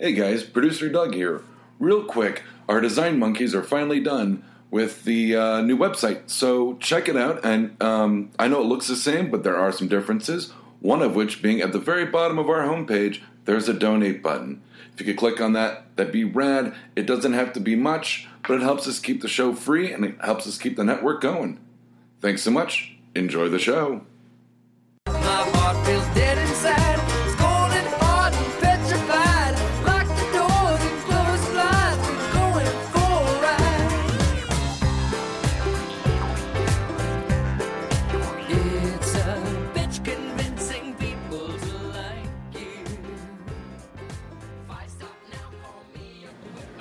Hey guys, producer Doug here. Real quick, our design monkeys are finally done with the uh, new website, so check it out. And um, I know it looks the same, but there are some differences. One of which being at the very bottom of our homepage, there's a donate button. If you could click on that, that'd be rad. It doesn't have to be much, but it helps us keep the show free and it helps us keep the network going. Thanks so much. Enjoy the show.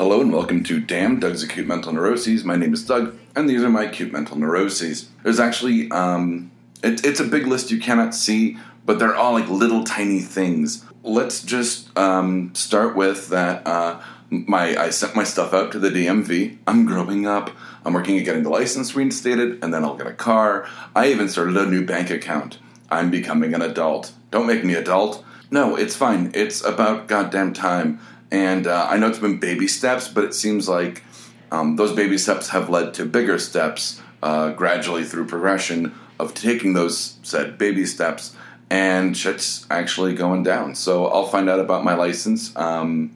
Hello and welcome to Damn Doug's Acute Mental Neuroses. My name is Doug, and these are my acute mental neuroses. There's actually, um, it, it's a big list you cannot see, but they're all like little tiny things. Let's just um, start with that. Uh, my I sent my stuff out to the DMV. I'm growing up. I'm working at getting the license reinstated, and then I'll get a car. I even started a new bank account. I'm becoming an adult. Don't make me adult. No, it's fine. It's about goddamn time. And uh, I know it's been baby steps, but it seems like um, those baby steps have led to bigger steps uh, gradually through progression of taking those said baby steps. And shit's actually going down. So I'll find out about my license um,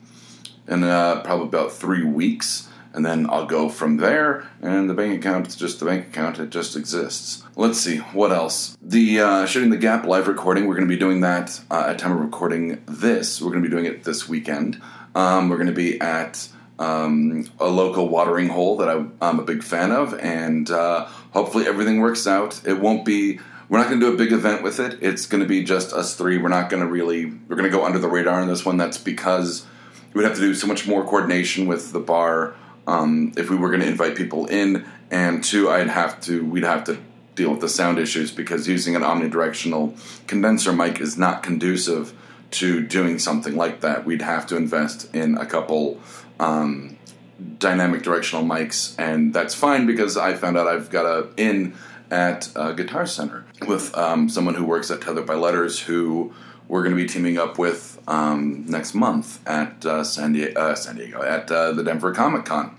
in uh, probably about three weeks. And then I'll go from there. And the bank account is just the bank account, it just exists. Let's see, what else? The uh, Shooting the Gap live recording, we're going to be doing that uh, at time of recording this. We're going to be doing it this weekend. Um, we're going to be at um, a local watering hole that I, I'm a big fan of, and uh, hopefully everything works out. It won't be. We're not going to do a big event with it. It's going to be just us three. We're not going to really. We're going to go under the radar on this one. That's because we would have to do so much more coordination with the bar um, if we were going to invite people in, and two, I'd have to. We'd have to deal with the sound issues because using an omnidirectional condenser mic is not conducive to doing something like that. We'd have to invest in a couple um, dynamic directional mics, and that's fine because I found out I've got a in at Guitar Center with um, someone who works at Tethered by Letters who we're going to be teaming up with um, next month at uh, San, Diego, uh, San Diego at uh, the Denver Comic Con.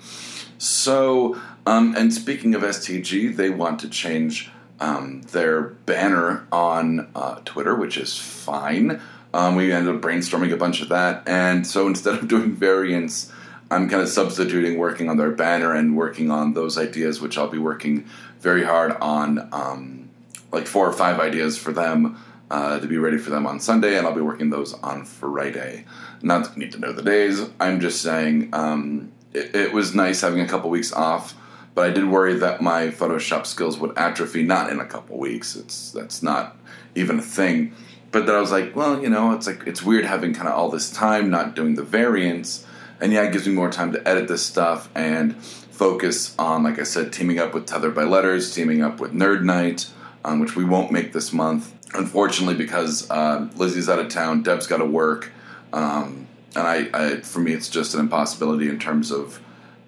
So, um, and speaking of STG, they want to change um, their banner on uh, Twitter, which is fine. Um, we ended up brainstorming a bunch of that, and so instead of doing variants, I'm kind of substituting working on their banner and working on those ideas, which I'll be working very hard on, um, like four or five ideas for them uh, to be ready for them on Sunday, and I'll be working those on Friday. Not that you need to know the days. I'm just saying um, it, it was nice having a couple weeks off, but I did worry that my Photoshop skills would atrophy. Not in a couple weeks. It's that's not even a thing. But then I was like, well, you know, it's like it's weird having kind of all this time not doing the variants, and yeah, it gives me more time to edit this stuff and focus on, like I said, teaming up with Tethered by Letters, teaming up with Nerd Night, um, which we won't make this month, unfortunately, because uh, Lizzie's out of town, Deb's got to work, um, and I, I, for me, it's just an impossibility in terms of,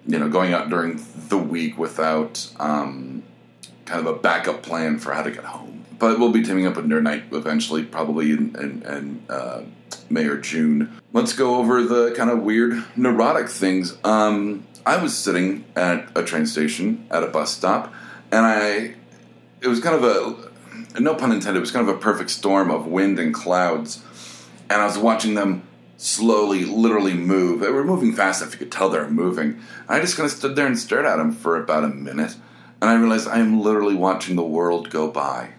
you know, going out during the week without um, kind of a backup plan for how to get home. But we'll be teaming up with Nerd Night eventually, probably in, in, in uh, May or June. Let's go over the kind of weird neurotic things. Um, I was sitting at a train station at a bus stop, and I it was kind of a no pun intended. It was kind of a perfect storm of wind and clouds, and I was watching them slowly, literally move. They were moving fast enough you could tell they were moving. I just kind of stood there and stared at them for about a minute, and I realized I am literally watching the world go by.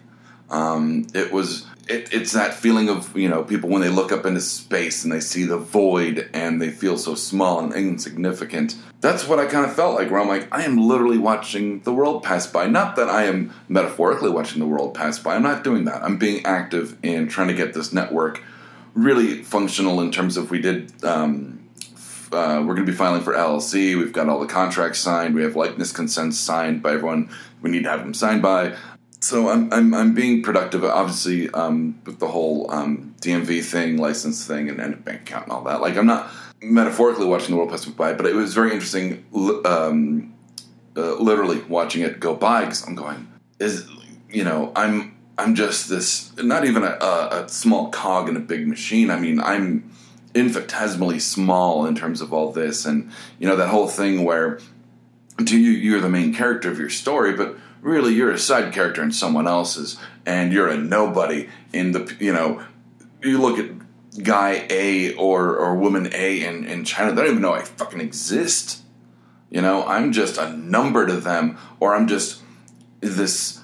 Um, it was it, it's that feeling of you know people when they look up into space and they see the void and they feel so small and insignificant. That's what I kind of felt like. Where I'm like, I am literally watching the world pass by. Not that I am metaphorically watching the world pass by. I'm not doing that. I'm being active in trying to get this network really functional in terms of we did. Um, uh, we're going to be filing for LLC. We've got all the contracts signed. We have likeness consents signed by everyone we need to have them signed by so I'm, I'm, I'm being productive, obviously, um, with the whole um, DMV thing, license thing, and, and bank account and all that. Like, I'm not metaphorically watching the world pass by, but it was very interesting, um, uh, literally watching it go by because I'm going, is you know, I'm I'm just this, not even a, a, a small cog in a big machine. I mean, I'm infinitesimally small in terms of all this, and you know that whole thing where to you you're the main character of your story, but really you're a side character in someone else's, and you're a nobody in the you know you look at guy A or or woman A in in China, they don't even know I fucking exist. You know, I'm just a number to them, or I'm just this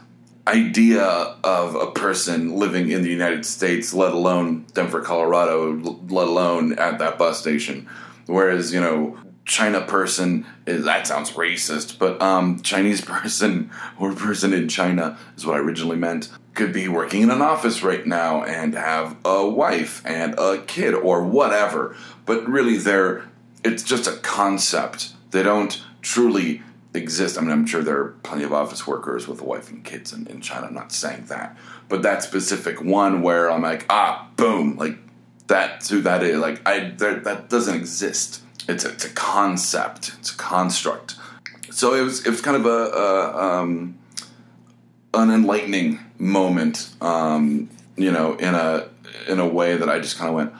idea of a person living in the United States, let alone Denver, Colorado, let alone at that bus station. Whereas, you know, China person is that sounds racist, but um, Chinese person or person in China is what I originally meant. Could be working in an office right now and have a wife and a kid or whatever. But really, they're it's just a concept. They don't truly exist. I mean, I'm sure there are plenty of office workers with a wife and kids in, in China. I'm not saying that, but that specific one where I'm like, ah, boom, like that's who that is. Like I, that doesn't exist. It's a, it's a concept. It's a construct. So it was it was kind of a, a um, an enlightening moment. Um, you know, in a in a way that I just kind of went,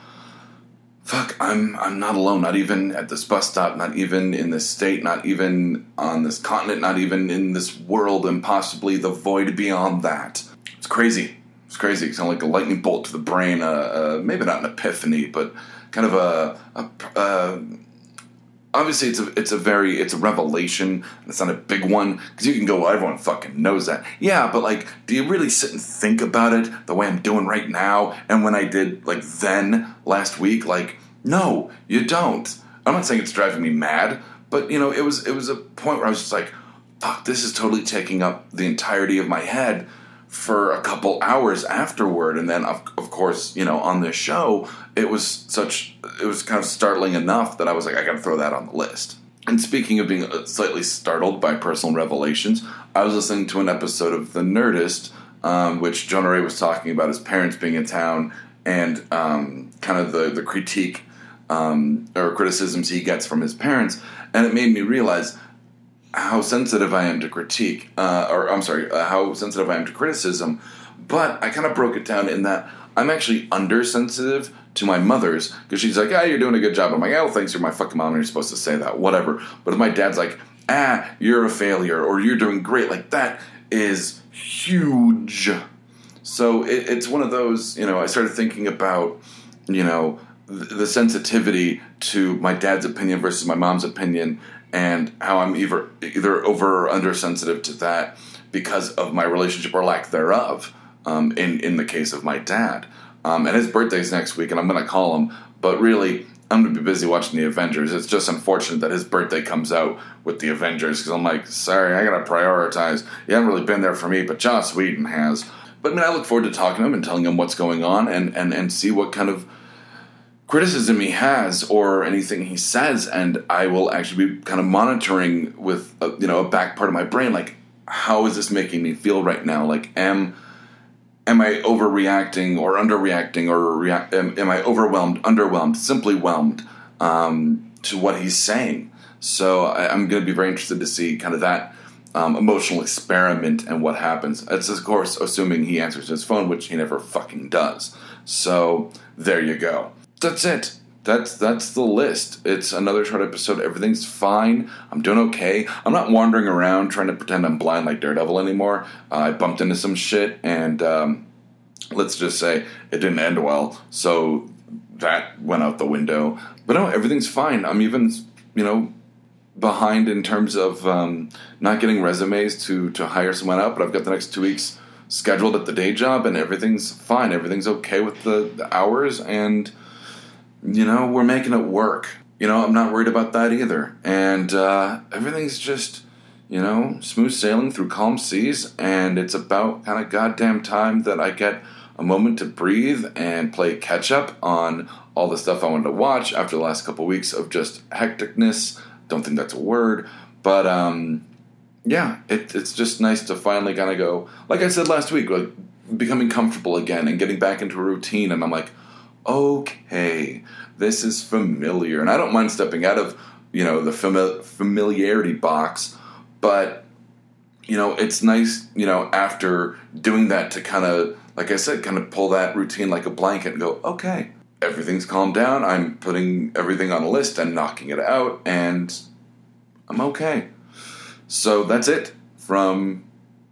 fuck, I'm I'm not alone. Not even at this bus stop. Not even in this state. Not even on this continent. Not even in this world. And possibly the void beyond that. It's crazy. It's crazy. It's kind of like a lightning bolt to the brain. Uh, uh, maybe not an epiphany, but kind of a. a uh, obviously, it's a it's a very it's a revelation. It's not a big one because you can go. Well, everyone fucking knows that. Yeah, but like, do you really sit and think about it the way I'm doing right now? And when I did like then last week, like, no, you don't. I'm not saying it's driving me mad, but you know, it was it was a point where I was just like, fuck, this is totally taking up the entirety of my head for a couple hours afterward. And then of, of course you know on this show it was such it was kind of startling enough that i was like i gotta throw that on the list. And speaking of being uh, slightly startled by personal revelations i was listening to an episode of the nerdist um, which jonah ray was talking about his parents being in town and um, kind of the, the critique um, or criticisms he gets from his parents. And it made me realize how sensitive I am to critique, uh, or I'm sorry, uh, how sensitive I am to criticism. But I kind of broke it down in that I'm actually undersensitive to my mother's because she's like, "Ah, you're doing a good job." I'm like, "Oh, thanks, you're my fucking mom. and You're supposed to say that, whatever." But if my dad's like, "Ah, you're a failure," or "You're doing great," like that is huge. So it, it's one of those, you know. I started thinking about, you know, the sensitivity to my dad's opinion versus my mom's opinion, and how I'm either either over or undersensitive to that because of my relationship or lack thereof. Um, in in the case of my dad, um, and his birthday's next week, and I'm going to call him. But really, I'm going to be busy watching the Avengers. It's just unfortunate that his birthday comes out with the Avengers because I'm like, sorry, I got to prioritize. You haven't really been there for me, but Joss Whedon has. But I mean, I look forward to talking to him and telling him what's going on and and and see what kind of criticism he has or anything he says, and I will actually be kind of monitoring with a, you know a back part of my brain, like how is this making me feel right now? Like am am I overreacting or underreacting or? Am, am I overwhelmed, underwhelmed, simply whelmed um, to what he's saying? So I, I'm going to be very interested to see kind of that. Um, emotional experiment and what happens. It's of course assuming he answers his phone, which he never fucking does. So there you go that's it. That's that's the list. It's another short episode. Everything's fine. I'm doing okay. I'm not wandering around trying to pretend I'm blind like Daredevil anymore. Uh, I bumped into some shit, and um, let's just say it didn't end well. So that went out the window. But no, everything's fine. I'm even, you know, behind in terms of um, not getting resumes to to hire someone out. But I've got the next two weeks scheduled at the day job, and everything's fine. Everything's okay with the, the hours and you know, we're making it work. You know, I'm not worried about that either. And uh, everything's just, you know, smooth sailing through calm seas. And it's about kind of goddamn time that I get a moment to breathe and play catch up on all the stuff I wanted to watch after the last couple weeks of just hecticness. Don't think that's a word. But, um, yeah, it, it's just nice to finally kind of go, like I said last week, like becoming comfortable again and getting back into a routine. And I'm like, okay, this is familiar. And I don't mind stepping out of, you know, the fami- familiarity box, but, you know, it's nice, you know, after doing that to kind of, like I said, kind of pull that routine like a blanket and go, okay, everything's calmed down. I'm putting everything on a list and knocking it out, and I'm okay. So that's it from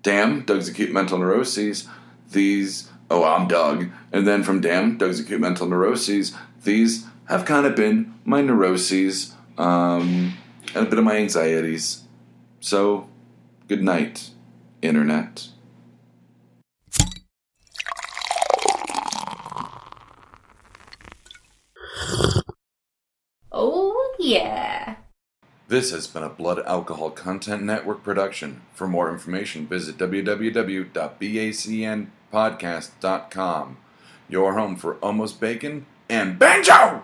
Damn, Doug's Acute Mental Neuroses. These, oh, I'm Doug. And then from Damn, Doug's Acute Mental Neuroses, these have kind of been my neuroses um, and a bit of my anxieties. So, good night, Internet. Oh, yeah. This has been a Blood Alcohol Content Network production. For more information, visit www.bacnpodcast.com. Your home for almost bacon and banjo!